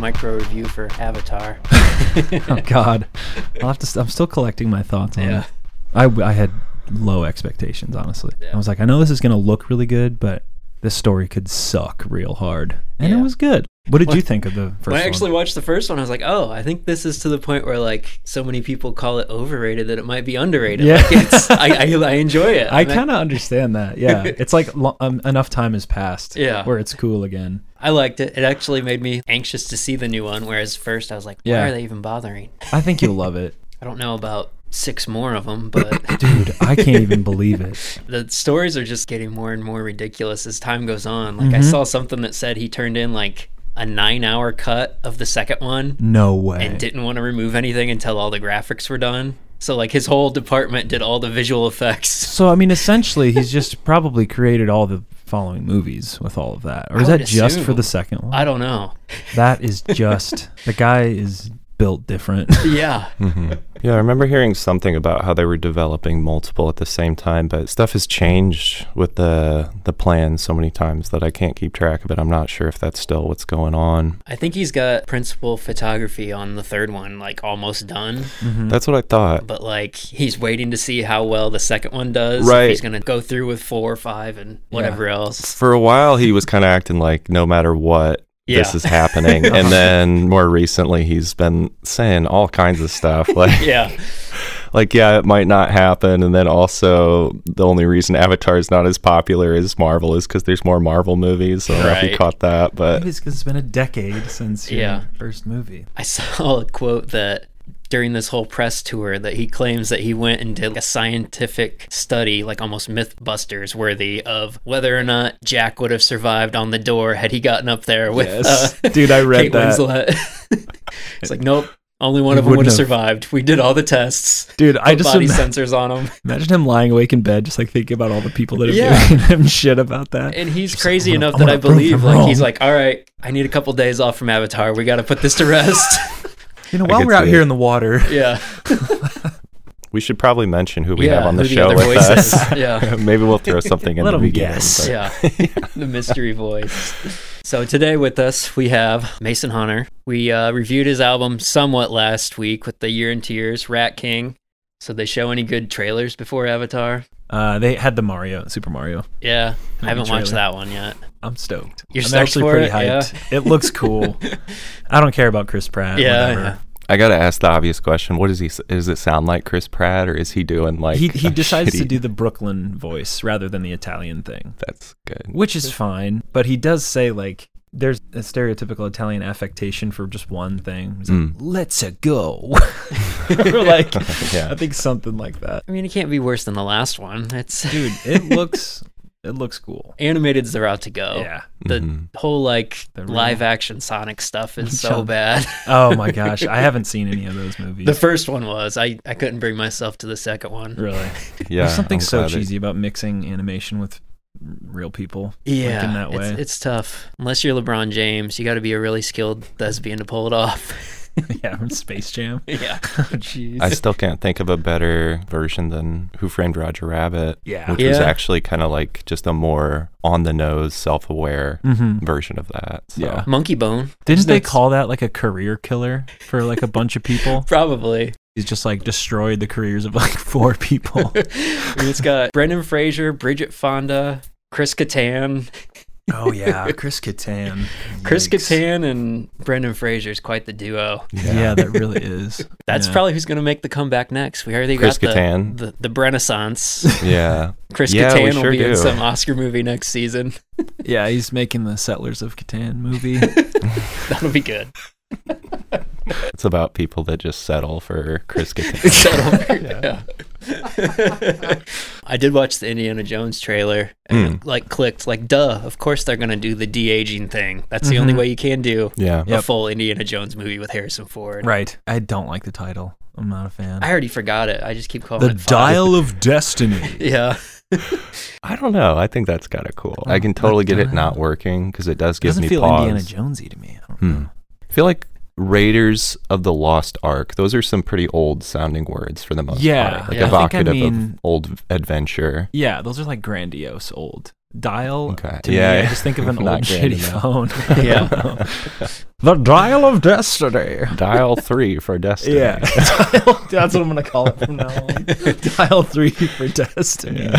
micro review for Avatar? oh God, I'll have to. St- I'm still collecting my thoughts on Yeah. it. I I had low expectations, honestly. Yeah. I was like, I know this is gonna look really good, but this story could suck real hard, and Yeah. it was good. What did When- you think of the first when I one? actually watched the first one, I was like, oh, I think this is to the point where like so many people call it overrated that it might be underrated. Yeah. Like, it's, I, I I enjoy it. I kind of understand that. Yeah, it's like um, enough time has passed. Yeah. where it's cool again. I liked it. It actually made me anxious to see the new one. Whereas first I was like, why Yeah. are they even bothering? I think you'll love it, I don't know about six more of them, but dude. I can't even believe it. the stories are just getting more and more ridiculous as time goes on. Like I Mhm. saw something that said he turned in like a nine hour cut of the second one No way. and didn't want to remove anything until all the graphics were done. So like his whole department did all the visual effects. So I mean, essentially, he's just probably created all the following movies with all of that, or is that just for the second one? I don't know. That is just the guy is built different. Yeah. hmm Yeah, I remember hearing something about how they were developing multiple at the same time, but stuff has changed with the the plan so many times that I can't keep track of it. I'm not sure if that's still what's going on. I think he's got principal photography on the third one like almost done, Mm-hmm. That's what I thought. but like he's waiting to see how well the second one does. Right. he's going to go through with 4 or 5 and whatever else. For a while, he was kind of acting like no matter what, this is happening. and then more recently, he's been saying all kinds of stuff like, Yeah. like yeah, it might not happen. And then also, the only reason Avatar is not as popular as Marvel is because there's more Marvel movies. So I don't know if you Right. caught that, but Maybe it's because it's been a decade since your Yeah. first movie. I saw a quote that during this whole press tour that he claims that he went and did a scientific study, like almost Mythbusters worthy, of whether or not Jack would have survived on the door had he gotten up there with Yes. uh, Dude, I read Kate that. Winslet. it's like, nope, only one of them would have survived. We did all the tests. Dude, I just body ima- sensors on him. imagine him lying awake in bed, just like thinking about all the people that have Yeah. given him shit about that. And he's Just crazy like, enough that I gonna believe, like, he's like, all right, I need a couple days off from Avatar. We got to put this to rest. You know, while we're out see here it. in the water, yeah. we should probably mention who we yeah. have on the who the show with voice us. Yeah. Maybe we'll throw something in Let the 'em beginning. guess. but- Yeah, the mystery voice. So today with us we have Mason Hunter. We uh, reviewed his album somewhat last week with the Year in Tears, Rat King. So they show any good trailers before Avatar? uh, they had the Mario, Super Mario. Yeah, I haven't watched that one yet. I'm stoked. You're I'm stoked actually for pretty it? hyped. It looks cool. I don't care about Chris Pratt. Yeah, yeah. I gotta ask the obvious question: What does he? s- Does it sound like Chris Pratt, or is he doing like he he a decides to do the Brooklyn voice rather than the Italian thing, That's good. which is fine. But he does say like there's a stereotypical Italian affectation for just one thing. Like, Mm. "Let's a go," like Yeah. I think something like that. I mean, it can't be worse than the last one. It's Dude, it looks it looks cool. animated's the route to go. Yeah. The Mhm. whole like The real- live action Sonic stuff is so bad. Oh my gosh, I haven't seen any of those movies. the first one was. I I couldn't bring myself to the second one. really. Yeah, There's something I'm so glad that- cheesy about mixing animation with real people. Yeah, like in that way. It's, it's tough. Unless you're LeBron James, you got to be a really skilled thespian to pull it off. yeah, from Space Jam. yeah. Oh jeez. I still can't think of a better version than Who Framed Roger Rabbit. Yeah. which was actually kind of like just a more on the nose, self aware hmm version of that. So. Yeah. Monkeybone. Didn't they call that like a career killer for like a bunch of people? Probably. He's just like destroyed the careers of like four people. It's got Brendan Fraser, Bridget Fonda, Chris Kattan. Oh yeah, Chris Kattan. Chris Yikes. Kattan and Brendan Fraser is quite the duo. Yeah. that really is. That's Yeah. probably who's going to make the comeback next. We already Chris got the, Kattan. the the Renaissance. Yeah. Chris Yeah, we Kattan sure will be in some Oscar movie next season. yeah. He's making the Settlers of Catan movie. That'll be good. It's about people that just settle for Chris Kattan. yeah. I did watch the Indiana Jones trailer and it, like clicked like duh, of course they're going to do the de-aging thing. That's the only Mhm. way you can do yeah. a Yep. full Indiana Jones movie with Harrison Ford. right. I don't like the title. I'm not a fan. I already forgot it. I just keep calling the it five. Dial of Destiny. Yeah. I don't know. I think that's kind of cool. I can totally get it not working because it does It give doesn't me feel pause. Indiana Jonesy to me. I don't Hmm. know. I feel like Raiders of the Lost Ark. Those are some pretty old sounding words for the most Yeah, part. Like yeah. I think I evocative mean- of old adventure. Yeah, those are like grandiose old. dial. Okay. To me, Yeah, I just think of an old shitty enough. phone. Yeah. the dial of destiny. Dial three for destiny. Yeah, that's what I'm gonna call it from now on. Dial three for destiny.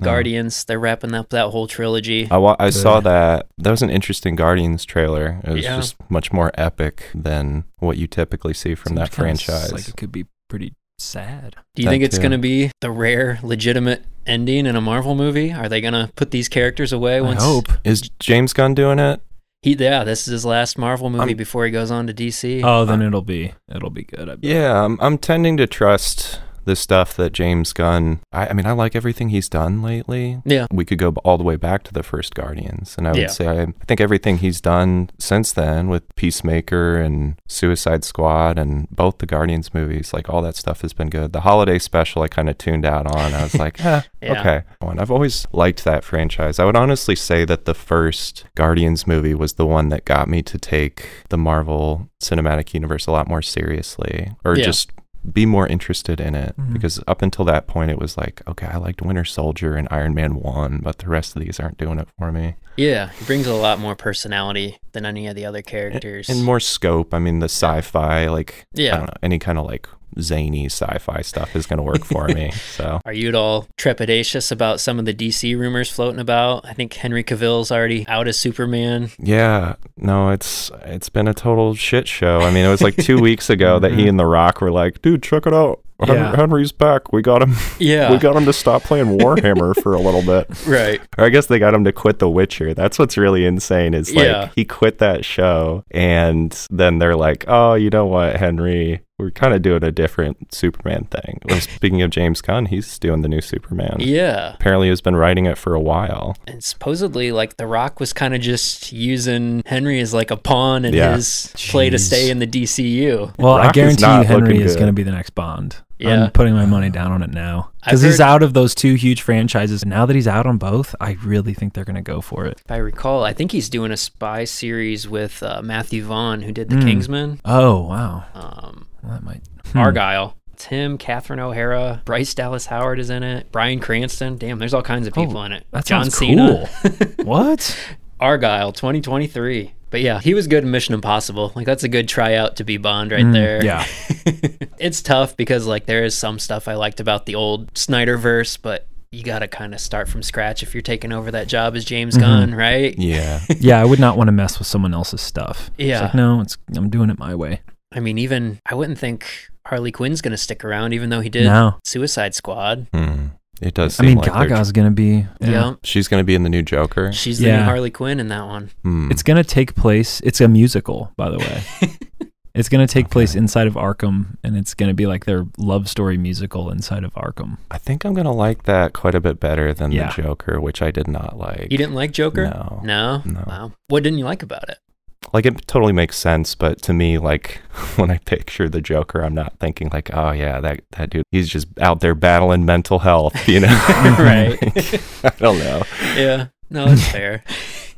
Guardians, they're wrapping up that whole trilogy. I, wa- I saw that. That was an interesting Guardians trailer. It was Yeah. just much more epic than what you typically see from that Seems kinda s- franchise. Like it could be pretty sad. Do you That think it's too. going to be the rare, legitimate ending in a Marvel movie? Are they going to put these characters away I once? hope. Is James Gunn doing it? He, yeah, this is his last Marvel movie I'm- before he goes on to DC. Oh, then it'll be it'll be good. I bet. Yeah, I'm, I'm tending to trust the stuff that James Gunn. I, I mean, I like everything he's done lately. yeah, We could go all the way back to the first Guardians, and I would Yeah. say I, I think everything he's done since then with Peacemaker and Suicide Squad and both the Guardians movies, like all that stuff has been good. The holiday special, I kind of tuned out on. I was like, eh, Yeah. okay. And I've always liked that franchise. I would honestly say that the first Guardians movie was the one that got me to take the Marvel Cinematic Universe a lot more seriously, or Yeah. just be more interested in it Mhm. because up until that point it was like okay i liked winter soldier and iron man 1 but the rest of these aren't doing it for me yeah. He brings a lot more personality than any of the other characters. and more scope i mean the sci-fi like i Yeah. don't know any kind of like zany sci-fi stuff is going to work for me so Are you at all trepidatious about some of the DC rumors floating about? I think Henry Cavill's already out as Superman. yeah no it's it's been a total shit show i mean it was like two weeks ago that he and the rock were like dude check it out Hen- Yeah. henry's back we got him Yeah, we got him to stop playing warhammer for a little bit right. Or I guess they got him to quit The Witcher. That's what's really insane is like Yeah. he quit that show and then they're like, "Oh, you know what, Henry? We're kind of doing a different Superman thing." Well, speaking of James Gunn, he's doing the new Superman. Yeah, Apparently, he's been writing it for a while. and supposedly, like The Rock was kind of just using Henry as like a pawn in Yeah. his play to stay in the DCU. Well, I Rock is guarantee you Henry is going to be the next Bond. Yeah. I'm putting my money down on it now because he's out of those two huge franchises. Now that he's out on both, I really think they're going to go for it. If I recall, I think he's doing a spy series with uh, Matthew Vaughn, who did The Mm. Kingsman. Oh wow, Um, well, that might hmm. Argylle. It's him, Catherine O'Hara, Bryce Dallas Howard is in it, Bryan Cranston. Damn, there's all kinds of people Oh, in it. That John sounds Cena. cool. what? Argylle 2023. But yeah, he was good in Mission Impossible. Like that's a good tryout to be Bond right Mm, there. yeah. it's tough because like there is some stuff I liked about the old Snyderverse, but you got to kind of start from scratch if you're taking over that job as James Mhm. Gunn, right? Yeah. Yeah, I would not want to mess with someone else's stuff. It's Yeah. like, no, it's I'm doing it my way. I mean, even I wouldn't think Harley Quinn's going to stick around even though he did No, Suicide Squad. Hmm. It does I mean like Gaga's going to be. Yeah. she's going to be in the new Joker. She's the Yeah. new Harley Quinn in that one. Hmm. It's going to take place. It's a musical, by the way. It's going to take place inside of Arkham, and it's going to be like their love story musical inside of Arkham. I think I'm going to like that quite a bit better than Yeah. the Joker, which I did not like. You didn't like Joker? No. No? No. Wow. What didn't you like about it? Like it totally makes sense but to me like when i picture the joker i'm not thinking like oh yeah that that dude he's just out there battling mental health you know Right. i don't know Yeah. No, that's fair.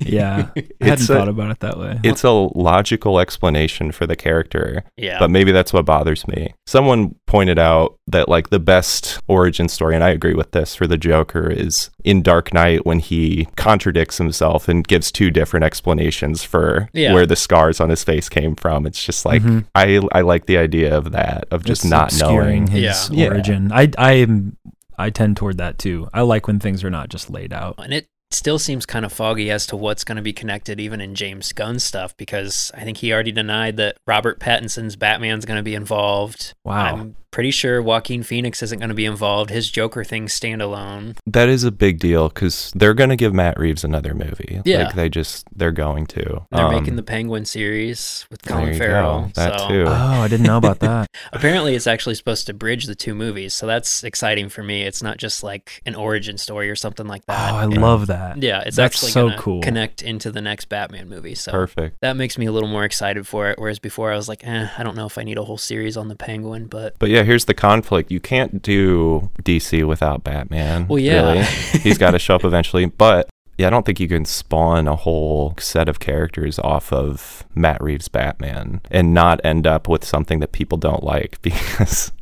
Yeah, I hadn't It's a- thought about it that way. it's a logical explanation for the character Yeah. but maybe that's what bothers me someone pointed out that like the best origin story and i agree with this for the joker is in dark knight when he contradicts himself and gives two different explanations for Yeah. where the scars on his face came from it's just like Mhm. i i like the idea of that of just It's not knowing his Yeah. origin. I I am I tend toward that too. I like when things are not just laid out. and it still seems kind of foggy as to what's going to be connected even in James Gunn stuff because I think he already denied that Robert Pattinson's Batman's going to be involved. Wow. I'm pretty sure Joaquin Phoenix isn't going to be involved. His Joker thing's standalone. that is a big deal because they're gonna give matt reeves another movie Yeah. like they just they're going to They're Um, making the Penguin series with there Colin you Farrell. go. that so too Oh, I didn't know about that. apparently it's actually supposed to bridge the two movies. So that's exciting for me. It's not just like an origin story or something like that. Oh. I It- love that. Yeah, it's That's actually so cool. connect into the next Batman movie. So perfect that makes me a little more excited for it. Whereas before I was like, eh, I don't know if I need a whole series on the Penguin, but But yeah, here's the conflict. You can't do DC without Batman. Well, yeah. really. He's got to show up eventually. But yeah, I don't think you can spawn a whole set of characters off of Matt Reeves' Batman and not end up with something that people don't like because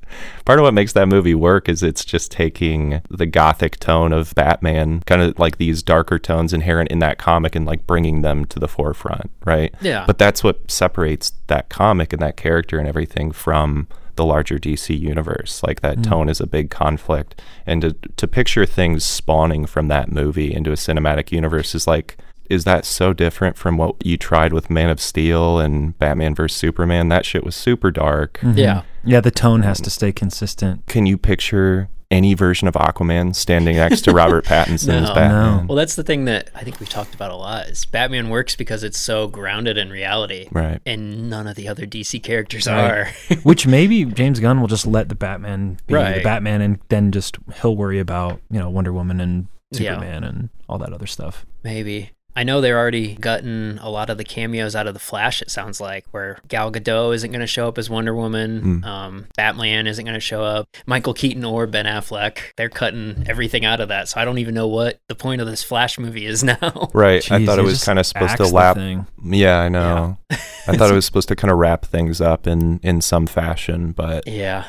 part of what makes that movie work is it's just taking the gothic tone of Batman, kind of like these darker tones inherent in that comic, and like bringing them to the forefront, right? Yeah. But that's what separates that comic and that character and everything from the larger DC universe. Like that hmm. tone is a big conflict, and to to picture things spawning from that movie into a cinematic universe is like. Is that so different from what you tried with Man of Steel and Batman vs Superman? That shit was super dark. Mm-hmm. Yeah. Yeah, the tone has to stay consistent. Can you picture any version of Aquaman standing next to Robert Pattinson's No. Batman? Well, that's the thing that I think we've talked about a lot. Is Batman works because it's so grounded in reality, Right. and none of the other DC characters Right. are. Which maybe James Gunn will just let the Batman be the Batman, and then just he'll worry about you know Wonder Woman and Yeah. Superman and all that other stuff. Maybe. I know they're already gutting a lot of the cameos out of the Flash. It sounds like where Gal Gadot isn't going to show up as Wonder Woman. Um, Batman isn't going to show up. Michael Keaton or Ben Affleck. They're cutting everything out of that. So I don't even know what the point of this Flash movie is now. Right. I thought it was kind of supposed to axed lap. thing. Yeah, I know. I thought it was supposed to kind of wrap things up in in some fashion, but yeah.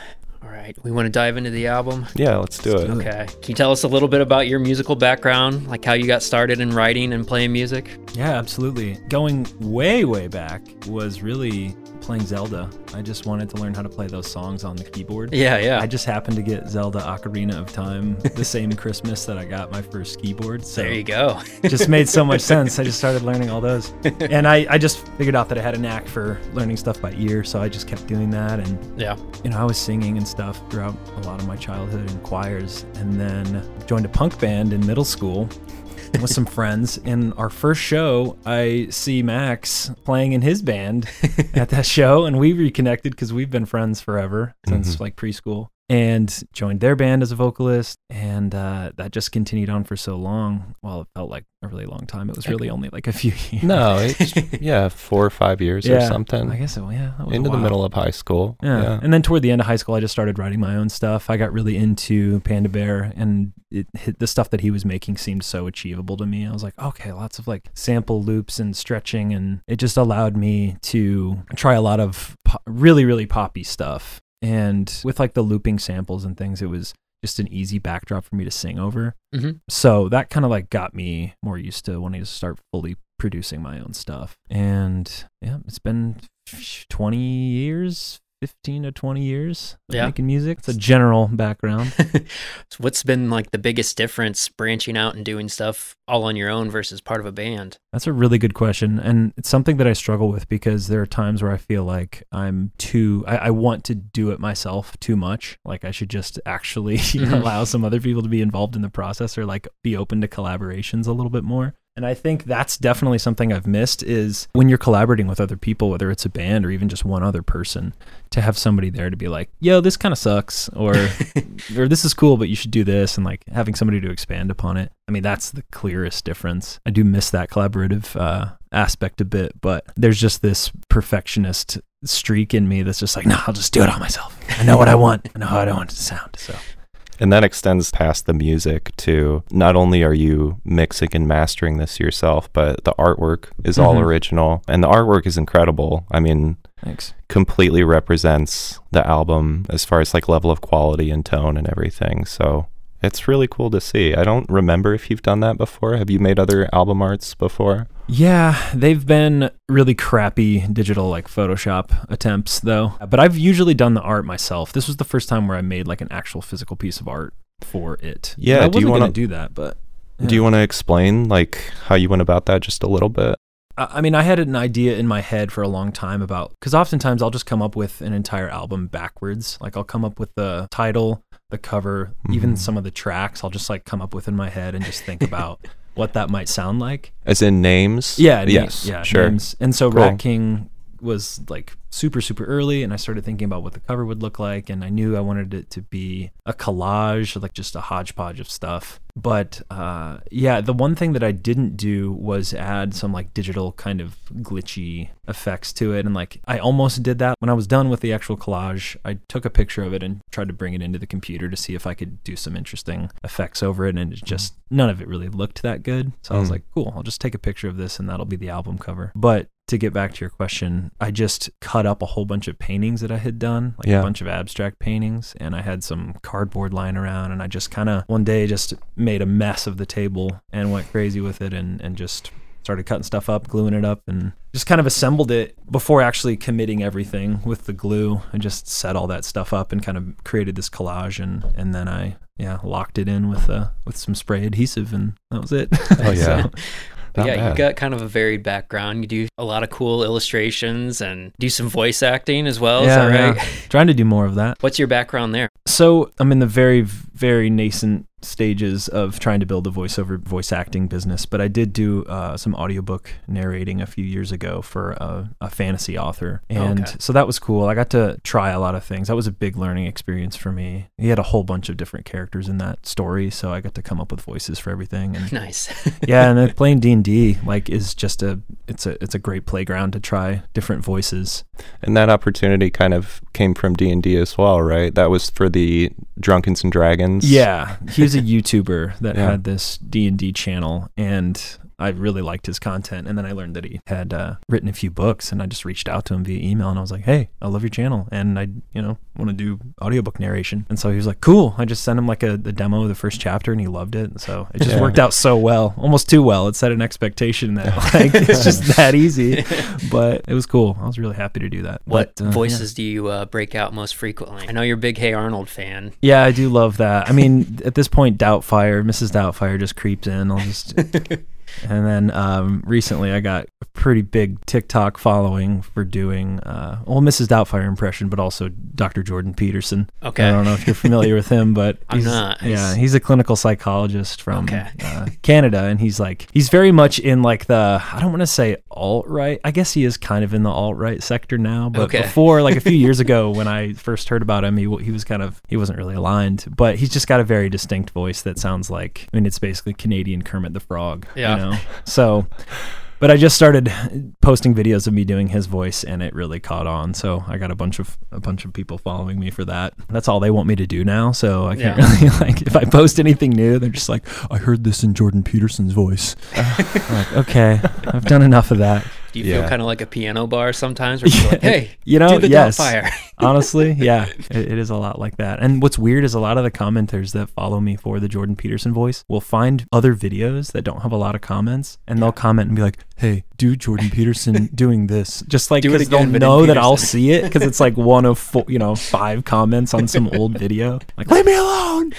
All right. We want to dive into the album. yeah, let's do it. Okay. Can you tell us a little bit about your musical background, like how you got started in writing and playing music? Yeah, absolutely. Going way, way back was really playing Zelda. I just wanted to learn how to play those songs on the keyboard. Yeah, yeah. I just happened to get Zelda Ocarina of Time the same Christmas that I got my first keyboard. So there you go. just made so much sense. I just started learning all those. And I, I just figured out that I had a knack for learning stuff by ear. So I just kept doing that. And, yeah. you know, I was singing and stuff throughout a lot of my childhood in choirs. And then joined a punk band in middle school with some friends. In our first show, I see Max playing in his band at that show, and we reconnected because we've been friends forever since mm-hmm. like preschool. And joined their band as a vocalist, and uh, that just continued on for so long. Well, it felt like a really long time. It was really only like a few years. No, it's yeah, four or five years or something. I guess so. Yeah, that was a Into the middle of high school. Yeah. Yeah. And then toward the end of high school, I just started writing my own stuff. I got really into Panda Bear, and it, hit, the stuff that he was making seemed so achievable to me. I was like, okay, lots of like sample loops and stretching, and it just allowed me to try a lot of po- really, really poppy stuff. And with like the looping samples and things, it was just an easy backdrop for me to sing over. Mhm. So that kind of like got me more used to wanting to start fully producing my own stuff. And yeah, it's been 20 years, 15 to 20 years of Yeah. making music. It's a general background. So what's been like the biggest difference branching out and doing stuff all on your own versus part of a band? That's a really good question. And it's something that I struggle with because there are times where I feel like I'm too, I, I want to do it myself too much. Like I should just actually Mhm. allow some other people to be involved in the process or like be open to collaborations a little bit more. And I think that's definitely something I've missed is when you're collaborating with other people, whether it's a band or even just one other person, to have somebody there to be like, yo, this kind of sucks, or or this is cool, but you should do this, and like having somebody to expand upon it. I mean, that's the clearest difference. I do miss that collaborative uh, aspect a bit, but there's just this perfectionist streak in me that's just like, no, I'll just do it all myself. I know what I want. I know how I want it to sound. So And that extends past the music to not only are you mixing and mastering this yourself, but the artwork is all Mhm. original. And the artwork is incredible. I mean, thanks. completely represents the album as far as like level of quality and tone and everything. So it's really cool to see. I don't remember if you've done that before. Have you made other album arts before? Yeah, they've been really crappy digital like Photoshop attempts though. But I've usually done the art myself. This was the first time where I made like an actual physical piece of art for it. Yeah, And I do you wanna- gonna do that, but Do you want to explain like how you went about that just a little bit? I mean, I had an idea in my head for a long time about because oftentimes I'll just come up with an entire album backwards. Like I'll come up with the title, the cover, even Mhm. some of the tracks. I'll just like come up with in my head and just think about what that might sound like. As in names? Yeah, Yes. yeah, Sure. names. And so Cool. Rat King was like super super early and I started thinking about what the cover would look like and I knew I wanted it to be a collage like just a hodgepodge of stuff. But uh yeah the one thing that I didn't do was add some like digital kind of glitchy effects to it and like I almost did that. When I was done with the actual collage I took a picture of it and tried to bring it into the computer to see if I could do some interesting effects over it and it just none of it really looked that good. So I was Mm. like cool I'll just take a picture of this and that'll be the album cover. But to get back to your question, I just cut up a whole bunch of paintings that I had done, like Yeah. a bunch of abstract paintings, and I had some cardboard lying around, and I just kind of one day just made a mess of the table and went crazy with it, and and just started cutting stuff up, gluing it up, and just kind of assembled it before actually committing everything with the glue. and just set all that stuff up and kind of created this collage, and and then I yeah locked it in with uh with some spray adhesive, and that was it. Oh, yeah. So- But Not yeah, bad. you've got kind of a varied background. You do a lot of cool illustrations and do some voice acting as well. Is that Yeah, right? yeah. trying to do more of that. What's your background there? So I'm in the very, very nascent stages of trying to build a voiceover voice acting business, but I did do uh, some audiobook narrating a few years ago for a, a fantasy author. And Okay. so that was cool. I got to try a lot of things. That was a big learning experience for me. He had a whole bunch of different characters in that story, so I got to come up with voices for everything. And Nice. yeah, and then playing D and D like is just a it's a it's a great playground to try different voices. And that opportunity kind of came from D and D as well, right? That was for the Drunkens and Dragons. Yeah, he was a YouTuber that Yeah. had this D and D channel, and I really liked his content. And then I learned that he had uh, written a few books, and I just reached out to him via email, and I was like, "Hey, I love your channel, and I, you know, want to do audiobook narration." And so he was like, "Cool." I just sent him like a the demo of the first chapter, and he loved it. And so it just Yeah. worked out so well, almost too well. It set an expectation that like it's just that easy, but it was cool. I was really happy to do that. What But, uh, yeah. voices do you uh, break out most frequently? I know you're a big Hey Arnold fan. Yeah, I do love that. I mean, at this point, Doubtfire, Mrs. Doubtfire just creeps in. I'll just. and then um, recently, I got a pretty big TikTok following for doing, uh, well, Mrs. Doubtfire impression, but also Dr. Jordan Peterson. Okay. I don't know if you're familiar with him, but I'm he's- not. Yeah, he's a clinical psychologist from Okay. uh, Canada, and he's like he's very much in like the I don't want to say alt right. I guess he is kind of in the alt right sector now, but Okay. before like a few years ago when I first heard about him, he he was kind of he wasn't really aligned, but he's just got a very distinct voice that sounds like I mean it's basically Canadian Kermit the Frog. Yeah. Know, so. But I just started posting videos of me doing his voice, and it really caught on. So I got a bunch of a bunch of people following me for that. That's all they want me to do now. So I can't Yeah. really like if I post anything new, they're just like, "I heard this in Jordan Peterson's voice." Like, okay, I've done enough of that. Do you feel kind of like a piano bar sometimes where you're like, hey, You know, do the yes. Honestly, yeah, it, it is a lot like that. And what's weird is a lot of the commenters that follow me for the Jordan Peterson voice will find other videos that don't have a lot of comments, and they'll comment and be like, "Hey, do Jordan Peterson doing this?" Just like because they'll again, know that I'll see it because it's like one of four, you know, five comments on some old video. Like, leave me alone.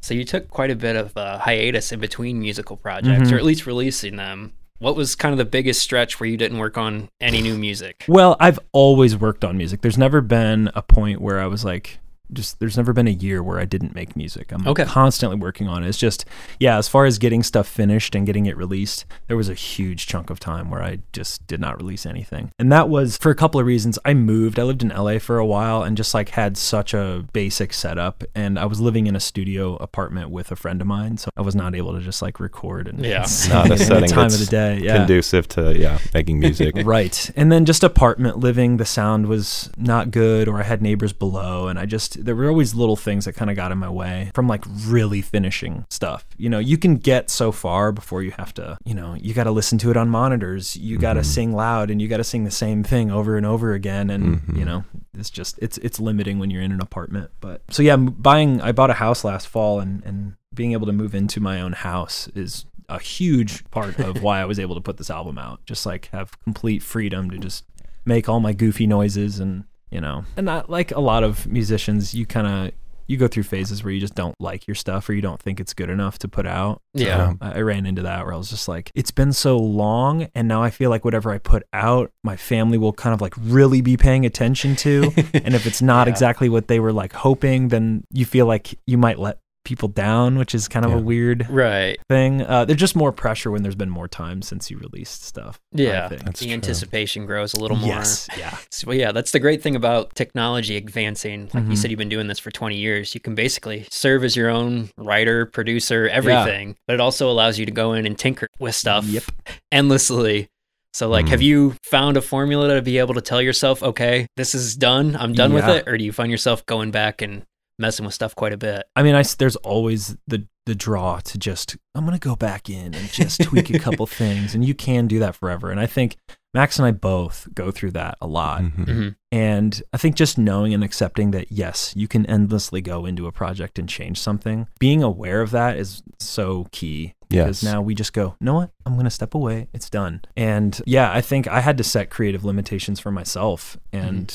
So you took quite a bit of uh, hiatus in between musical projects, Mhm. or at least releasing them. What was kind of the biggest stretch where you didn't work on any new music? Well, I've always worked on music. There's never been a point where I was like, just there's never been a year where I didn't make music. I'm Okay. constantly working on it. It's just, yeah, as far as getting stuff finished and getting it released, there was a huge chunk of time where I just did not release anything. And that was for a couple of reasons. I moved, I lived in LA for a while and just like had such a basic setup. And I was living in a studio apartment with a friend of mine. So I was not able to just like record and Yeah. sing Not a setting time of that's the day. Yeah. conducive to yeah making music. Right. And then just apartment living, the sound was not good, or I had neighbors below. And I just, there were always little things that kind of got in my way from like really finishing stuff. You know, you can get so far before you have to, you know, you got to listen to it on monitors. You got to Mhm. sing loud and you got to sing the same thing over and over again. And, Mhm. you know, it's just, it's, it's limiting when you're in an apartment. But so yeah, buying, I bought a house last fall and, and being able to move into my own house is a huge part of why I was able to put this album out. Just like have complete freedom to just make all my goofy noises and you know, and not like a lot of musicians, you kind of you go through phases where you just don't like your stuff or you don't think it's good enough to put out. Yeah. So I I ran into that where I was just like, it's been so long, and now I feel like whatever I put out, my family will kind of like really be paying attention to. and if it's not Yeah. exactly what they were like hoping, then you feel like you might let people down, which is kind of Yeah. a weird Right. thing. Uh, there's just more pressure when there's been more time since you released stuff. Yeah. That's the true. anticipation grows a little more. Yes. Yeah. So, yeah, that's the great thing about technology advancing. Like you Mhm. said, you've been doing this for 20 years. You can basically serve as your own writer, producer, everything. But it also allows you to go in and tinker with stuff Yep. endlessly. So, like, Mhm. have you found a formula to be able to tell yourself, okay, this is done, I'm done with it? Or do you find yourself going back and messing with stuff quite a bit? I mean, I there's always the the draw to just I'm gonna go back in and just tweak a couple things, and you can do that forever. And I think Max and I both go through that a lot. Mhm. hmm And I think just knowing and accepting that, yes, you can endlessly go into a project and change something, being aware of that is so key. Because Yes. now we just go, you know what? I'm going to step away. It's done. And yeah, I think I had to set creative limitations for myself and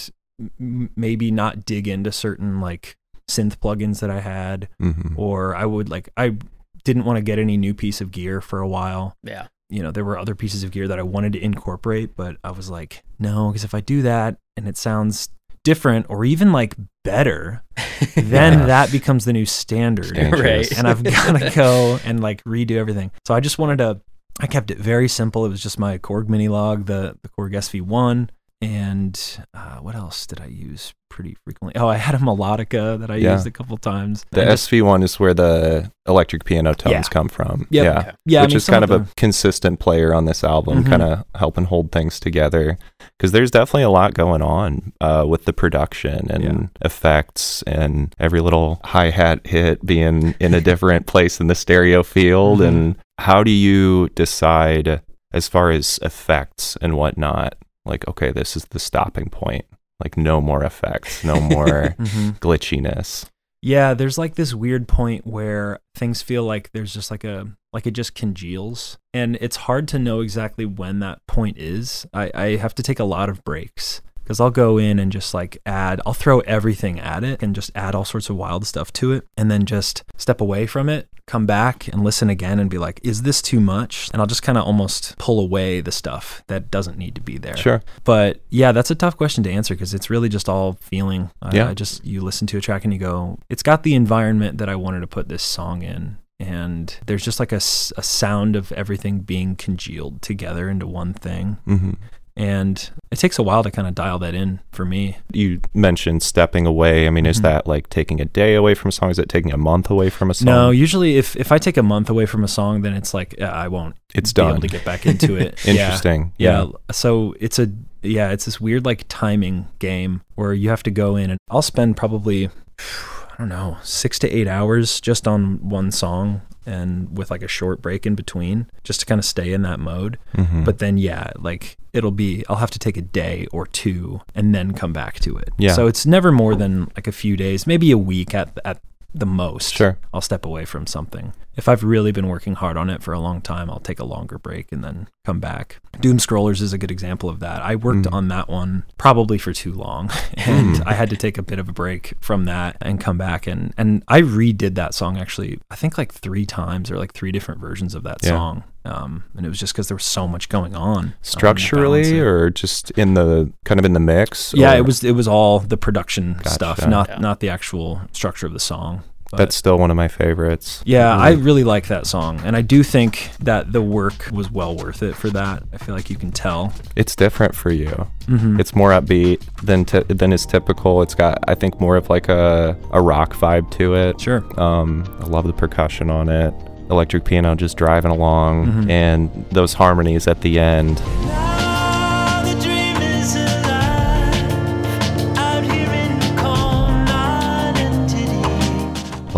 m- maybe not dig into certain like synth plugins that I had, Mhm. or I would like, I didn't want to get any new piece of gear for a while Yeah. you know, there were other pieces of gear that I wanted to incorporate, but I was like, no, because if I do that and it sounds different or even like better, then Yeah. that becomes the new standard. It's. Right. And I've got to go and like redo everything. So I just wanted to, I kept it very simple. It was just my Korg minilogue, the, the Korg SV1. And uh, what else did I use pretty frequently? Oh, I had a melodica that I Yeah. used a couple times. The just- SV one is where the electric piano tones Yeah. come from. Yep. Yeah. yeah, I Which mean, is kind of the- a consistent player on this album, Mhm. kind of helping hold things together. Because there's definitely a lot going on uh, with the production and Yeah. effects, and every little hi hat hit being in a different place in the stereo field. Mhm. And how do you decide as far as effects and whatnot? Like, okay, this is the stopping point. Like, no more effects, no more Mhm. glitchiness. Yeah, there's like this weird point where things feel like there's just like a like it just congeals, and it's hard to know exactly when that point is. I, I have to take a lot of breaks because I'll go in and just like add, I'll throw everything at it and just add all sorts of wild stuff to it, and then just step away from it, come back and listen again, and be like, is this too much? And I'll just kind of almost pull away the stuff that doesn't need to be there. Sure. But yeah, that's a tough question to answer because it's really just all feeling. I, Yeah. I just you listen to a track and you go, it's got the environment that I wanted to put this song in, and there's just like a, a sound of everything being congealed together into one thing, hmm and it takes a while to kind of dial that in for me. you mentioned stepping away. I mean, is Mhm. that like taking a day away from a song? Is it taking a month away from a song? No, usually if if I take a month away from a song, then it's like yeah, I won't it's be done. able to get back into it. Yeah. Interesting. yeah. So it's a yeah, it's this weird like timing game where you have to go in and I'll spend probably I don't know, 6 to 8 hours just on one song and with like a short break in between just to kind of stay in that mode. Mhm. But then yeah, like it'll be I'll have to take a day or two and then come back to it. Yeah. So it's never more than like a few days, maybe a week at at the most. Sure. I'll step away from something. If I've really been working hard on it for a long time, I'll take a longer break and then come back. Doom Scrollers is a good example of that. I worked Mm. on that one probably for too long and Mm. I had to take a bit of a break from that and come back and and I redid that song actually I think like 3 times or like three different versions of that Yeah. song. Um, and it was just because there was so much going on um, to balance Structurally, it. or just in the kind of in the mix? yeah, or- it was it was all the production Gotcha. stuff, not Yeah. not the actual structure of the song. But- That's still one of my favorites. Yeah, I Really. like that song, and I do think that the work was well worth it for that. I feel like you can tell. It's different for you. Mm-hmm. It's more upbeat than t- than is typical. It's got, I think, more of like a a rock vibe to it. sure. Um, I love the percussion on it. Electric piano just driving along, Mhm. and those harmonies at the end.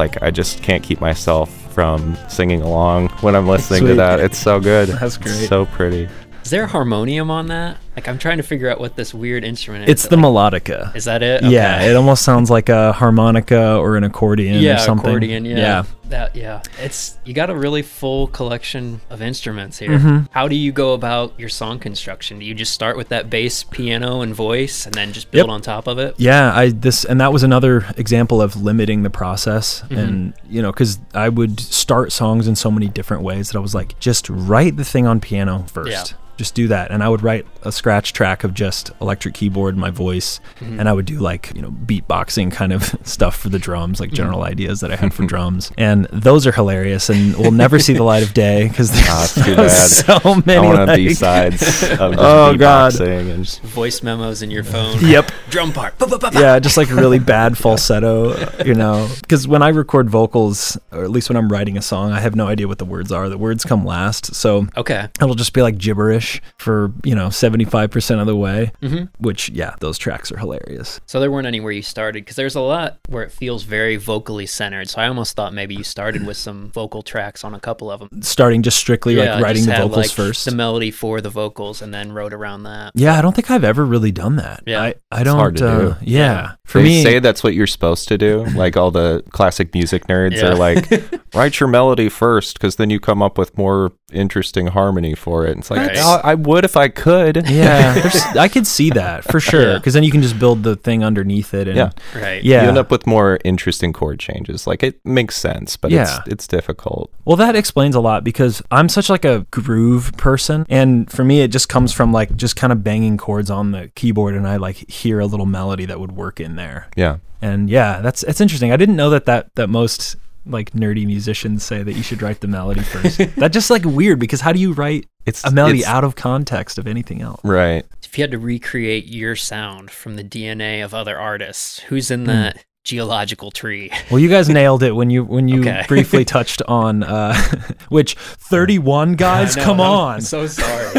Like I just can't keep myself from singing along when I'm listening to that. It's so good. That's It's great. so pretty. Is there a harmonium on that? Like I'm trying to figure out what this weird instrument is. It's the like- melodica. Is that it? Yeah, it almost sounds like a harmonica or an accordion yeah, or something. accordion. Yeah. yeah. That. Yeah. It's you got a really full collection of instruments here. Mhm. How do you go about your song construction? Do you just start with that bass, piano, and voice, and then just build Yep. on top of it? Yeah, I this and that was another example of limiting the process, Mhm. and you know, because I would start songs in so many different ways that I was like, just write the thing on piano first. Yeah. Just do that, and I would write a scratch track of just electric keyboard, my voice, Mhm. and I would do like you know beatboxing kind of stuff for the drums, like general ideas that I had for drums, and those are hilarious and will never see the light of day because Ah, it's too there's bad. so many. I want like- B sides of just Oh, God. beatboxing and voice memos in your phone. Yep. Drum part. yeah, just like really bad falsetto, you know. Because when I record vocals, or at least when I'm writing a song, I have no idea what the words are. The words come last, so Okay. it'll just be like gibberish for you know 75% of the way, Mhm. which, yeah, those tracks are hilarious. So there weren't any where you started because there's a lot where it feels very vocally centered. So I almost thought maybe you started with some vocal tracks on a couple of them. Starting just strictly Yeah, like writing just the had, vocals like, first. the melody for the vocals, and then wrote around that. yeah, I don't think I've ever really done that. Yeah. I, I don't. hard to uh, do. Yeah. For they me, say that's what you're supposed to do. Like all the classic music nerds Yeah. are like, write your melody first, because then you come up with more interesting harmony for it. It's like, Right. "Oh, I would if I could. yeah, I could see that for sure. Yeah. Because then you can just build the thing underneath it. And, Yeah. Right. Yeah. You end up with more interesting chord changes. Like it makes sense, but Yeah. it's it's difficult. Well, that explains a lot because I'm such like a groove person, and for me, it just comes from like just kind of banging chords on the keyboard, and I like hear a little melody that would work in there. Yeah. And yeah, that's it's interesting. I didn't know that that that most like nerdy musicians say that you should write the melody first. That's just like weird because how do you write It's a melody it's- out of context of anything else? Right. If you had to recreate your sound from the DNA of other artists, who's Hmm. in that geological tree? Well, you guys nailed it when you when you Okay. briefly touched on uh, which 31 guys. I know, come I'm on! so sorry.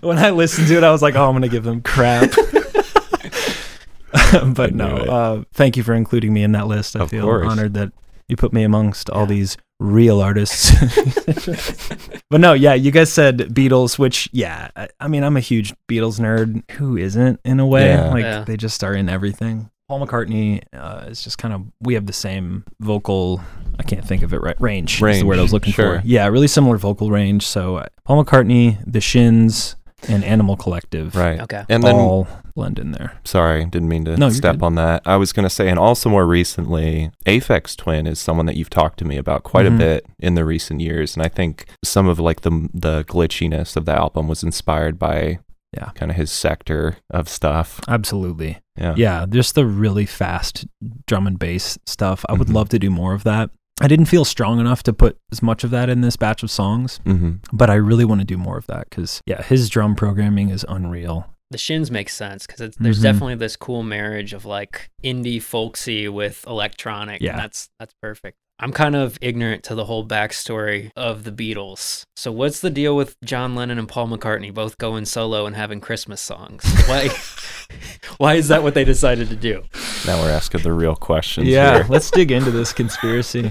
when I listened to it, I was like, oh, I'm going to give them crap. but no, uh, thank you for including me in that list. I Of feel course. honored that you put me amongst all these real artists. but no, yeah, you guys said Beatles, which, yeah, I, I mean, I'm a huge Beatles nerd. Who isn't, in a way? Yeah. Like, Yeah. they just are in everything. Paul McCartney uh, is just kind of, we have the same vocal, I can't think of it right, range, is the word I was looking sure. for. Yeah, really similar vocal range. So uh, Paul McCartney, The Shins, and Animal Collective Right. Okay. And then all blend in there. Sorry, didn't mean to No, step good. on that. I was going to say, and also more recently, Aphex Twin is someone that you've talked to me about quite Mhm. a bit in the recent years, and I think some of like the the glitchiness of the album was inspired by Yeah. kind of his sector of stuff. Absolutely. Yeah, Yeah, just the really fast drum and bass stuff. I would Mhm. love to do more of that. I didn't feel strong enough to put as much of that in this batch of songs, hmm but I really want to do more of that because, yeah, his drum programming is unreal. The shins make sense because there's Mhm. definitely this cool marriage of like indie folksy with electronic. Yeah. that's that's perfect. I'm kind of ignorant to the whole backstory of the Beatles. So what's the deal with John Lennon and Paul McCartney both going solo and having Christmas songs? Why? why is that what they decided to do? Now we're asking the real questions. Yeah, here. let's dig into this conspiracy.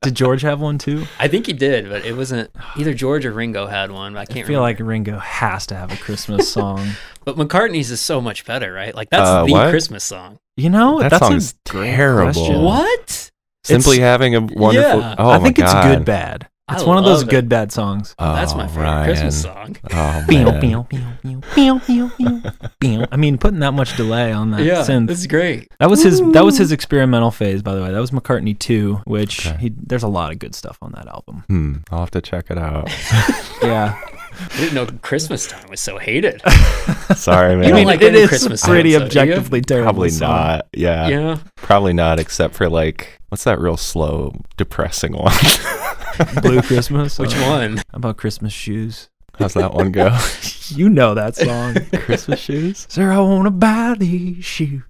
Did George have one too? I think he did, but it wasn't either George or Ringo had one. I I can't feel remember. like Ringo has to have a Christmas song. but McCartney's is so much better, right? Like that's Uh, the what? Christmas song. You know, That that's song's a great terrible. question. What? Simply It's- having a wonderful. Yeah. Oh I my think it's God. good bad. I It's one of those it. good bad songs. Oh, That's my favorite Ryan. Christmas song. Oh Pew, man. I mean, putting that much delay on that yeah, synth. it's great. That was his. That was his experimental phase, by the way. That was McCartney two, which Okay. he, there's a lot of good stuff on that album. Hmm. I'll have to check it out. Yeah, I didn't know Christmas time was so hated. Sorry, man. You don't mean, like it Christmas pretty songs, though, do objectively terrible. Probably song. not. Yeah. yeah. Probably not, except for like, what's that real slow, depressing one? Blue Christmas. Which Uh, one? How about Christmas shoes? How's that one go? You know that song. Christmas shoes? Sir, I wanna buy these shoes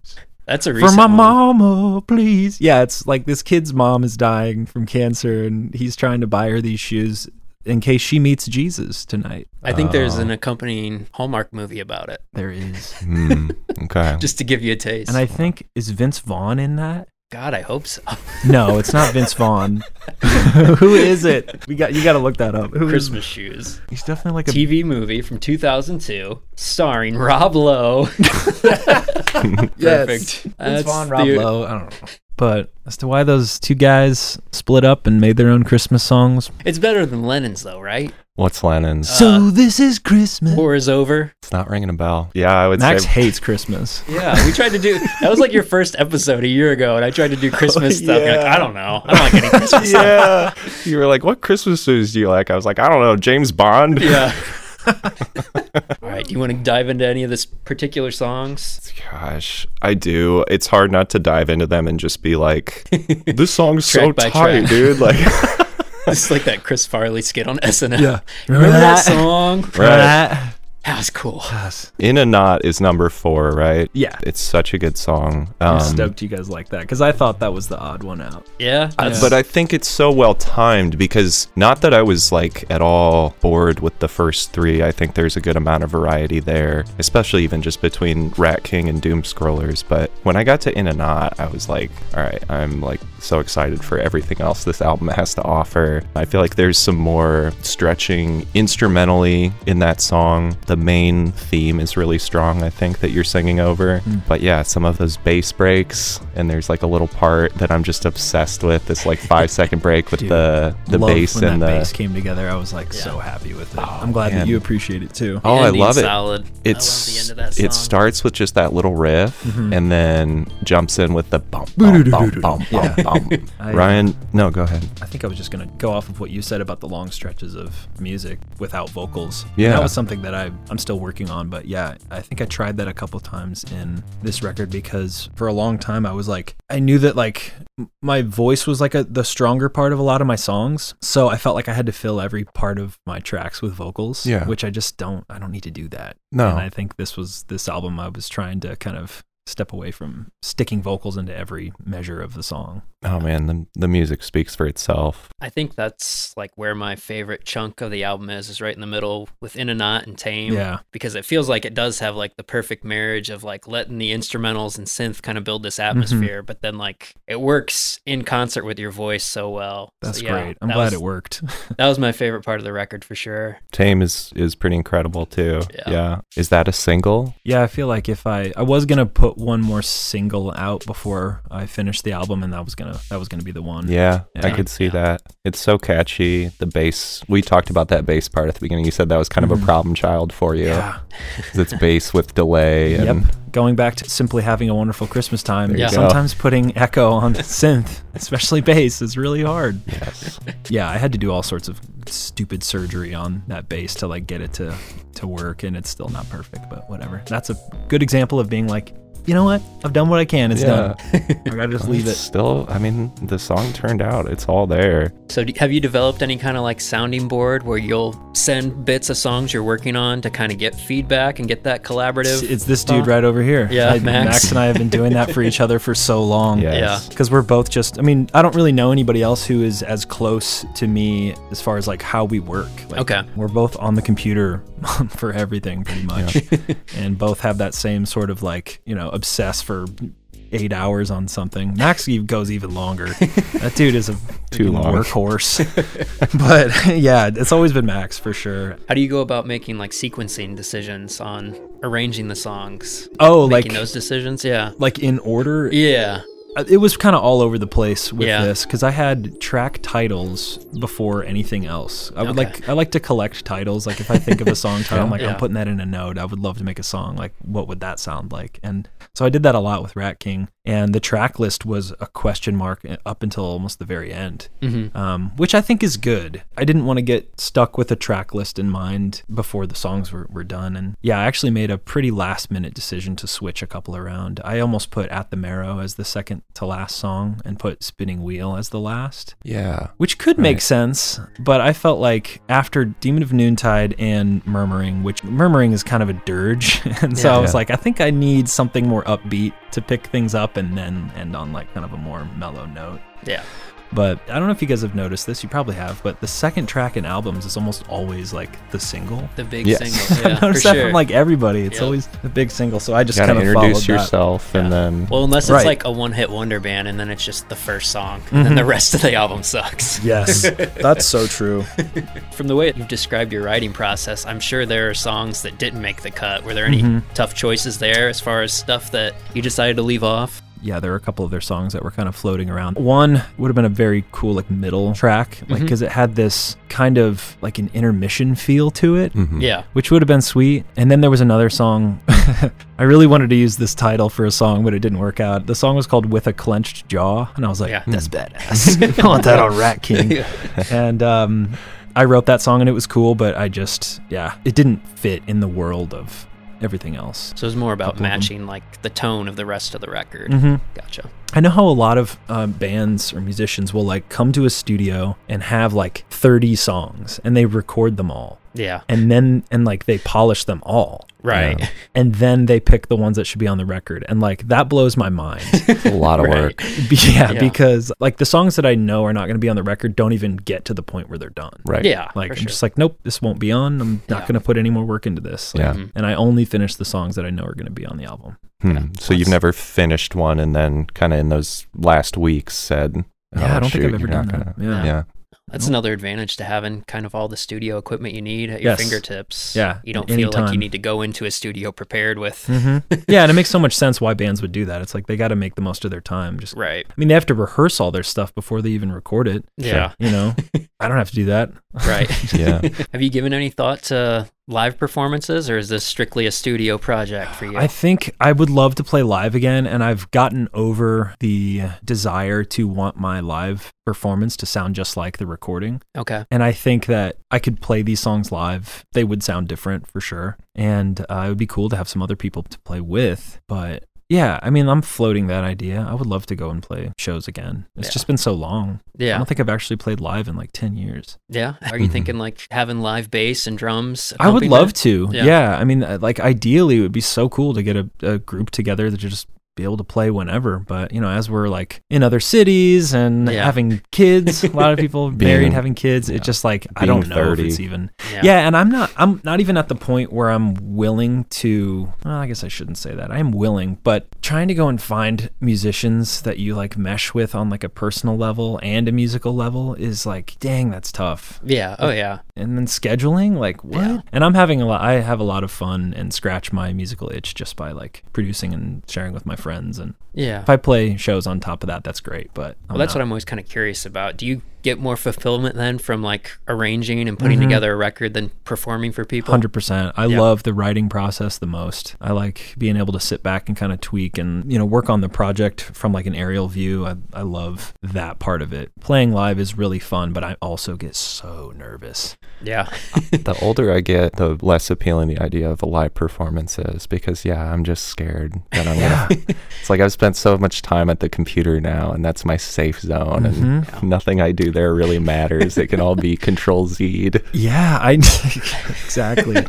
That's a reason. for my one. mama, please. Yeah, it's like this kid's mom is dying from cancer, and he's trying to buy her these shoes in case she meets Jesus tonight. I think there's Oh. an accompanying Hallmark movie about it, There is, Hmm. Okay. just to give you a taste. and I think is Vince Vaughn in that. God, I hope so. No, it's not Vince Vaughn. Who is it? We got you. Got to look that up. Who is- Christmas shoes. He's definitely like a. TV movie from 2002, starring Rob Lowe. Yes. Perfect. Vince That's Vaughn, Rob the- Lowe. I don't know. But as to why those two guys split up and made their own Christmas songs. It's better than Lennon's, though, right? What's Lennon's? so uh, this is Christmas. War is over. it's not ringing a bell. Yeah, I would Max say. hates Christmas. Yeah, we tried to do that was like your first episode a year ago, and I tried to do oh, Christmas Oh, stuff. You're like, yeah. I don't know. I don't like any Christmas stuff. yeah. You were like, what Christmas movies do you like? I was like, I don't know, James Bond? Yeah. All right, do you want to dive into any of this particular songs? Gosh, I do. It's hard not to dive into them and just be like, this song's so Track tight, track. dude. Like, It's like that Chris Farley skit on SNL. Yeah. Remember that song? right. That was cool. Yes. In a Knot is number four, right? Yeah. It's such a good song. I'm Um, stoked you guys like that because I thought that was the odd one out. Yeah. I- that's- but I think it's so well timed because not that I was like at all bored with the first three. I think there's a good amount of variety there, especially even just between Rat King and Doom Scrollers. But when I got to In a Knot, I was like, all right, I'm like so excited for everything else this album has to offer. I feel like there's some more stretching instrumentally in that song. The main theme is really strong, I think, that you're singing over. Mm. But yeah, some of those bass breaks, and there's like a little part that I'm just obsessed with. This like five second break with Dude, the the bass when and that the. bass came together. I was like Yeah. so happy with it. Oh, I'm glad man. that you appreciate it too. Oh, I love it. Solid. It's love the end of that it starts with just that little riff Mhm. and then jumps in with the bump bump bump bump Yeah. bump. bump. I- Ryan, no, go ahead. I think I was just gonna go off of what you said about the long stretches of music without vocals. Yeah. that was something that I I'm still working on. But yeah, I think I tried that a couple times in this record because for a long time I was like I knew that like my voice was like a, the stronger part of a lot of my songs, so I felt like I had to fill every part of my tracks with vocals. Yeah. which I just don't. I don't need to do that. No. and I think this was this album I was trying to kind of step away from sticking vocals into every measure of the song. Oh man, the the music speaks for itself. I think that's like where my favorite chunk of the album is, is right in the middle with In a Knot and Tame. Yeah. Because it feels like it does have like the perfect marriage of like letting the instrumentals and synth kind of build this mm-hmm. atmosphere, but then like it works in concert with your voice so well. So, That's yeah, great. I'm that glad was- it worked. That was my favorite part of the record for sure. Tame is is pretty incredible too. Yeah. yeah. Is that a single? Yeah, I feel like if I I was gonna put one more single out before I finished the album, and that was gonna that was gonna be the one. Yeah, I could see Yeah. that. It's so catchy. The bass. We talked about that bass part at the beginning. You said that was kind of a mm-hmm. problem child for you. Yeah. It's bass with delay. Yep. Going back to simply having a wonderful Christmas time. Yeah. Sometimes putting echo on synth, especially bass, is really hard. Yes. Yeah, I had to do all sorts of stupid surgery on that bass to like get it to to work, and it's still not perfect, but whatever. That's a good example of being like, you know what? I've done what I can. It's Yeah. done. I gotta just leave it. Still, I mean, the song turned out. It's all there. So, do, have you developed any kind of like sounding board where you'll send bits of songs you're working on to kind of get feedback and get that collaborative? It's this dude right over here. Yeah, I- Max. and I have been doing that for each other for so long. Yes. because we're both just i mean i don't really know anybody else who is as close to me as far as like how we work like, Okay. we're both on the computer for everything pretty much and both have that same sort of like you know obsess for eight hours on something max goes even longer that dude is a Too freaking long. workhorse but yeah it's always been max for sure How do you go about making like sequencing decisions on arranging the songs? oh Making like those decisions? Yeah. like in order Yeah. Uh, it was kind of all over the place with Yeah. this because I had track titles before anything else. I would Okay. like I like to collect titles. Like if I think of a song title, I'm like Yeah. I'm putting that in a note. I would love to make a song. Like what would that sound like? And so I did that a lot with Rat King. And the track list was a question mark uh, up until almost the very end, hmm um, which I think is good. I didn't want to get stuck with a track list in mind before the songs were, were done. And yeah, I actually made a pretty last minute decision to switch a couple around. I almost put At the Marrow as the second to last song and put Spinning Wheel as the last, Yeah. which could make sense. But I felt like after Demon of Noontide and Murmuring, which Murmuring is kind of a dirge. and so I was Yeah. like, I think I need something more upbeat to pick things up and then end on like kind of a more mellow note. Yeah. But I don't know if you guys have noticed this. You probably have. But the second track in albums is almost always like the single. The big Yes. single. Yeah, I've for noticed that sure. from like everybody. It's Yep. always the big single. So I just You gotta kind of followed introduce that. yourself and then. well, unless it's Right. like a one hit wonder band and then it's just the first song and then the rest of the album sucks. Yes, that's so true. From the way you've described your writing process, I'm sure there are songs that didn't make the cut. Were there any Mhm. tough choices there as far as stuff that you decided to leave off? Yeah, there were a couple of their songs that were kind of floating around. One would have been a very cool like middle track, like because it had this kind of like an intermission feel to it. Mhm. Yeah. which would have been sweet. And then there was another song. I really wanted to use this title for a song, but it didn't work out. The song was called With a Clenched Jaw, and I was like, Yeah. that's badass. I want that on Rat King. and um, I wrote that song, and it was cool, but I just, yeah, it didn't fit in the world of everything else. So it's more about Couple of them. matching like the tone of the rest of the record. Mm-hmm. Gotcha. I know how a lot of uh, bands or musicians will like come to a studio and have like 30 songs and they record them all. Yeah. And then, and like they polish them all. Right. Yeah. And then they pick the ones that should be on the record. And like that blows my mind. It's a lot of Right. work. Yeah, Yeah. because like the songs that I know are not going to be on the record don't even get to the point where they're done. Right. Yeah. Like I'm sure. just like, nope, this won't be on. I'm not Yeah. going to put any more work into this. Like, Yeah. Mhm. And I only finish the songs that I know are going to be on the album. Hmm. Yeah. So you've never finished one and then kind of in those last weeks said, Yeah, "Oh, I don't think I've ever done that. gonna-" Yeah. Yeah. That's another advantage to having kind of all the studio equipment you need at your Yes. fingertips. Yeah, You don't feel like you need to go into a studio prepared with. hmm yeah, and it makes so much sense why bands would do that. It's like they got to make the most of their time. Just, Right. I mean, they have to rehearse all their stuff before they even record it. Yeah. You know, I don't have to do that. Right. Yeah. Have you given any thought to live performances, or is this strictly a studio project for you? I think I would love to play live again, and I've gotten over the desire to want my live performance to sound just like the recording. okay. And I think that I could play these songs live. They would sound different for sure. And uh, it would be cool to have some other people to play with. But yeah, I mean, I'm floating that idea. I would love to go and play shows again. It's Yeah. just been so long. Yeah. I don't think I've actually played live in like 10 years. Yeah. Are you Mhm. thinking like having live bass and drums? I would love to. Yeah. Yeah. I mean, uh, like ideally, it would be so cool to get a, a group together that just be able to play whenever. But, you know, as we're like in other cities and Yeah. having kids, a lot of people Being- married, having kids, yeah. it's just like, I don't know if it's even. Yeah. Yeah. and I'm not I'm not even at the point where I'm willing to well, I guess I shouldn't say that. I am willing, but trying to go and find musicians that you like mesh with on like a personal level and a musical level is like dang, that's tough. Yeah. Oh, yeah. And then scheduling, like what? And I'm having a lot I have a lot of fun and scratch my musical itch just by like producing and sharing with my friends and Yeah. if I play shows on top of that, that's great. But Well, that's what I'm always kind of curious about. Do you get more fulfillment then from like arranging and putting Mhm. together a record than performing for people? Hundred percent. I Yeah. love the writing process the most. I like being able to sit back and kind of tweak and you know work on the project from like an aerial view. I, I love that part of it. Playing live is really fun, but I also get so nervous. Yeah. the older I get, the less appealing the idea of a live performance is because, yeah, I'm just scared that I'm Yeah. gonna. it's like I've spent so much time at the computer now, and that's my safe zone, and Mhm. nothing I do there really matters. it can all be Control Z'd. Yeah, I exactly.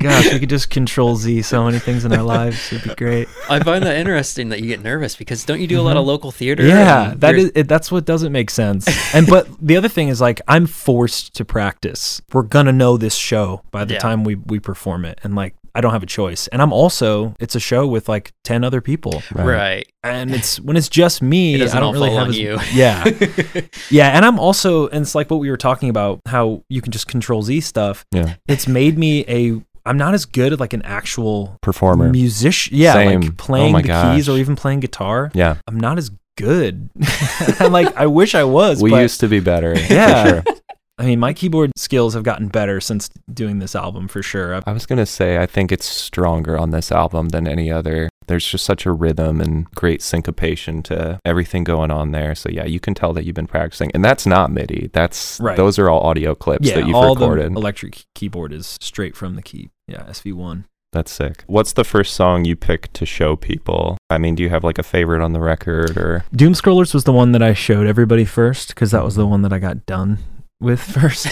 Gosh, we could just control Z so many things in our lives. It'd be great. I find that interesting that you get nervous because don't you do a lot of local theater? Mm-hmm. Yeah, and that you're- is it, that's what doesn't make sense. And but the other thing is like I'm forced to practice. We're gonna know this show by the Yeah. time we we perform it, and like I don't have a choice. And I'm also it's a show with like ten other people, right. right. and it's when it's just me, It I don't really fall have as, you. Yeah, yeah, and I'm also and it's like what we were talking about how you can just control Z stuff. Yeah, It's made me a I'm not as good at like an actual performer. musician. Yeah, Same. like Oh playing my the keys or even playing guitar. yeah, I'm not as good. I'm like, I wish I was. we but used to be better. Yeah. for sure. I mean, my keyboard skills have gotten better since doing this album for sure. I was gonna say I think it's stronger on this album than any other. There's just such a rhythm and great syncopation to everything going on there. So yeah, you can tell that you've been practicing, and that's not MIDI. That's Right. those are all audio clips yeah, that you've all recorded. the electric keyboard is straight from the key. Yeah, SV1. That's sick. What's the first song you picked to show people? I mean, do you have like a favorite on the record or? Doom Scrollers was the one that I showed everybody first because that was the one that I got done with first.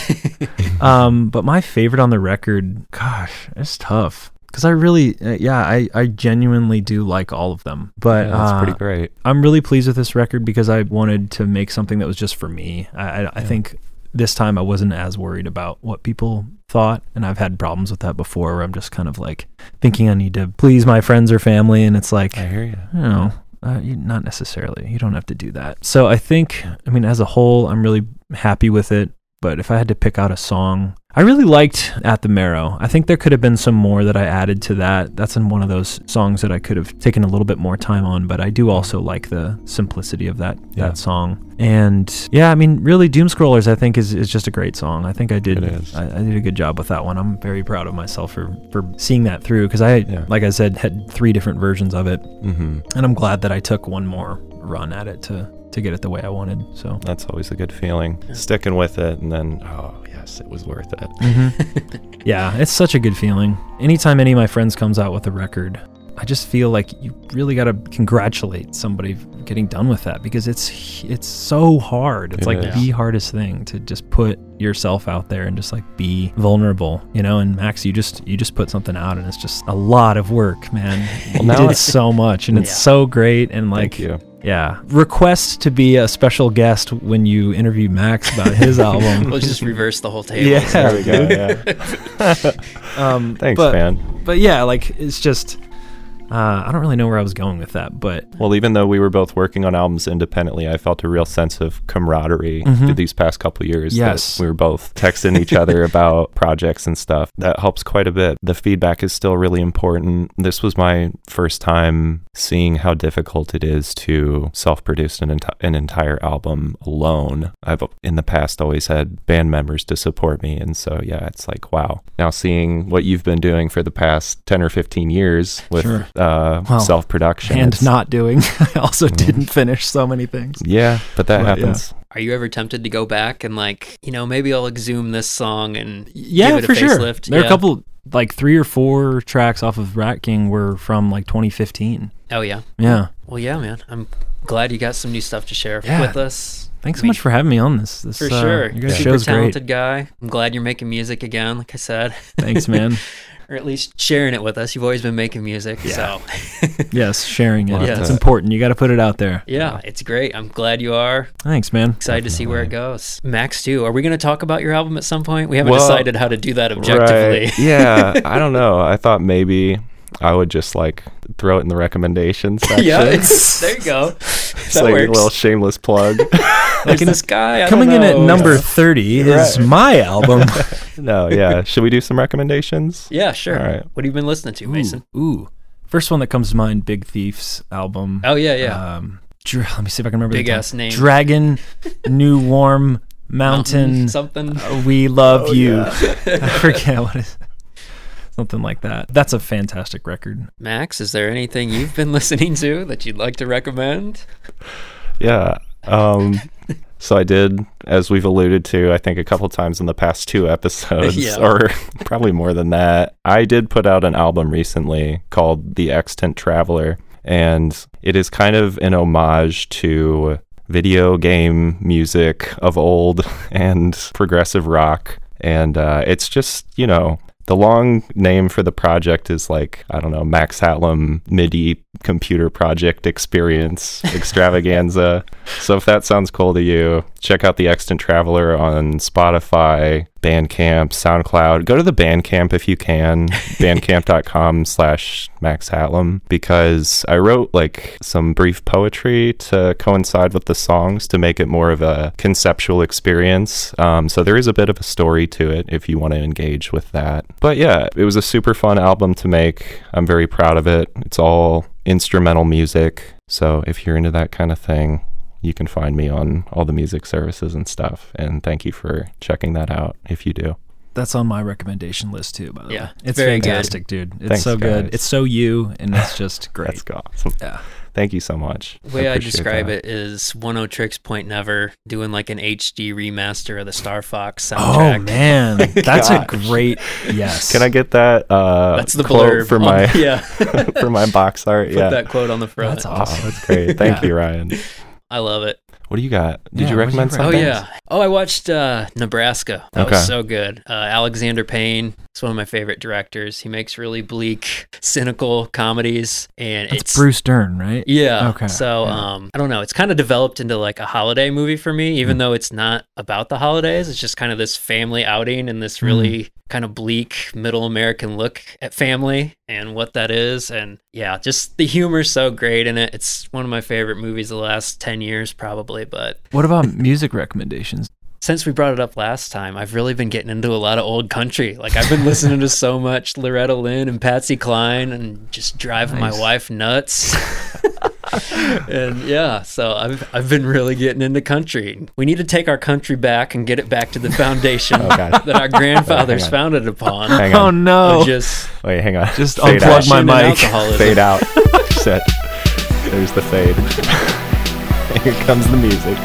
um, but my favorite on the record, gosh, it's tough because I really, uh, yeah, I, I genuinely do like all of them. But Yeah, that's uh, pretty great. I'm really pleased with this record because I wanted to make something that was just for me. I, I, I think this time I wasn't as worried about what people thought, and I've had problems with that before, where I'm just kind of like thinking I need to please my friends or family, and it's like, I hear you. you know, uh, you, not necessarily. You don't have to do that. So I think, I mean, as a whole, I'm really happy with it. But if I had to pick out a song, I really liked At the Marrow. I think there could have been some more that I added to that. That's in one of those songs that I could have taken a little bit more time on, but I do also like the simplicity of that Yeah. that song. And yeah, I mean, really, Doom Scrollers, I think is, is just a great song. I think I did I, I did a good job with that one. I'm very proud of myself for for seeing that through because I, Yeah. like I said, had three different versions of it hmm and I'm glad that I took one more run at it to to get it the way I wanted. So That's always a good feeling. Sticking with it, and then oh yes, it was worth it. Mm-hmm. yeah, it's such a good feeling. Anytime any of my friends comes out with a record, I just feel like you really got to congratulate somebody getting done with that because it's it's so hard. It's It like is. the hardest thing to just put yourself out there and just like be vulnerable, you know. And Max, you just you just put something out, and it's just a lot of work, man. you now did I- so much, and it's so great. And like, Thank you. yeah, request to be a special guest when you interview Max about his album. We'll just reverse the whole table. Yeah. There we go. Yeah. um, Thanks, but, man. But yeah, like it's just. Uh, I don't really know where I was going with that, but Well, even though we were both working on albums independently, I felt a real sense of camaraderie Mhm. through these past couple years. Yes. we were both texting each other about projects and stuff. That helps quite a bit. The feedback is still really important. This was my first time seeing how difficult it is to self-produce an, enti- an entire album alone. I've in the past always had band members to support me, and so yeah, it's like wow. Now seeing what you've been doing for the past ten or fifteen years with Sure. Uh, Well, self-production and it's- not doing. I also Mm. didn't finish so many things. yeah, but that But, yeah. happens. Are you ever tempted to go back and like, you know, maybe I'll exhume this song and Yeah, give it a for sure. facelift? There are a couple, like three or four tracks off of Rat King were from like 2015. Oh yeah. Yeah. Well, yeah, man. I'm glad you got some new stuff to share Yeah. with us. Thanks I so mean, much for having me on this. This For uh, sure. Your guys' Super show's great. talented guy. I'm glad you're making music again, like I said. Thanks, man. or at least sharing it with us. You've always been making music. Yeah. So yes, sharing it. Well, It's important. You got to put it out there. yeah, it's great. I'm glad you are. Thanks, man. Excited to see where it goes. Max, too. Are we going to talk about your album at some point? We haven't Well, decided how to do that objectively. Right. yeah, I don't know. I thought maybe I would just like throw it in the recommendations section. yeah, it's, there you go. It's that like works. a little shameless plug. Like this guy. I Coming in at know. number 30 is Right. my album. no, yeah. Should we do some recommendations? Yeah, sure. All right. What have you been listening to, Mason? Ooh, ooh. First one that comes to mind, Big Thief's album. Oh yeah, yeah. Um, dra- let me see if I can remember Big the ass name. Dragon, New Warm Mountain. something. uh, we love Oh, you. yeah. I forget what it is. Something like that. That's a fantastic record. Max, is there anything you've been listening to that you'd like to recommend? Yeah. Um, so I did, as we've alluded to, I think a couple times in the past two episodes, Yeah. or probably more than that. I did put out an album recently called The Extant Traveler, and it is kind of an homage to video game music of old and progressive rock. And uh, it's just, you know, the long name for the project is like, I don't know, Max Hatlam MIDI computer project experience extravaganza. so if that sounds cool to you, check out the Extant Traveler on Spotify, Bandcamp, SoundCloud. Go to the Bandcamp if you can, bandcamp.com slash Max Hatlam, because I wrote like some brief poetry to coincide with the songs to make it more of a conceptual experience. Um, so there is a bit of a story to it if you want to engage with that. But yeah, it was a super fun album to make. I'm very proud of it. It's all instrumental music. So if you're into that kind of thing, you can find me on all the music services and stuff. And thank you for checking that out if you do. That's on my recommendation list too, by the Yeah, way. it's It's very good. fantastic, dude. It's Thanks, so good. guys. It's so you, and it's just great. That's awesome. Yeah. Thank you so much. The way I, appreciate describe that. it is Oneohtrix Point Never doing like an HD remaster of the Star Fox Oh soundtrack. man, that's a great yes. Can I get that uh, That's the quote blurb for on- my yeah. for my box art? Put yeah, that quote on the front. That's Oh, awesome. that's great. Thank Yeah. you, Ryan. I love it. What do you got? Did Yeah, you what did you recommend Oh yeah. Oh, I watched uh, Nebraska. That Okay. was so good. Uh, Alexander Payne. It's one of my favorite directors. He makes really bleak, cynical comedies, and That's it's Bruce Dern, right? Yeah. Okay, So, yeah. um, I don't know. It's kind of developed into like a holiday movie for me, even though it's not about the holidays. It's just kind of this family outing and this really kind of bleak middle American look at family and what that is. And yeah, just the humor's so great in it. It's one of my favorite movies of the last 10 years, probably. But What about music recommendations? since we brought it up last time, I've really been getting into a lot of old country. Like I've been listening to so much Loretta Lynn and Patsy Cline and just driving Nice. my wife nuts. and yeah, so I've I've been really getting into country. We need to take our country back and get it back to the foundation Oh, that our grandfathers Hang on. founded upon. Hang Oh no! Just Wait, hang on. Just Fade unplug out. my mic. Fade out. Set. There's the fade. Here comes the music.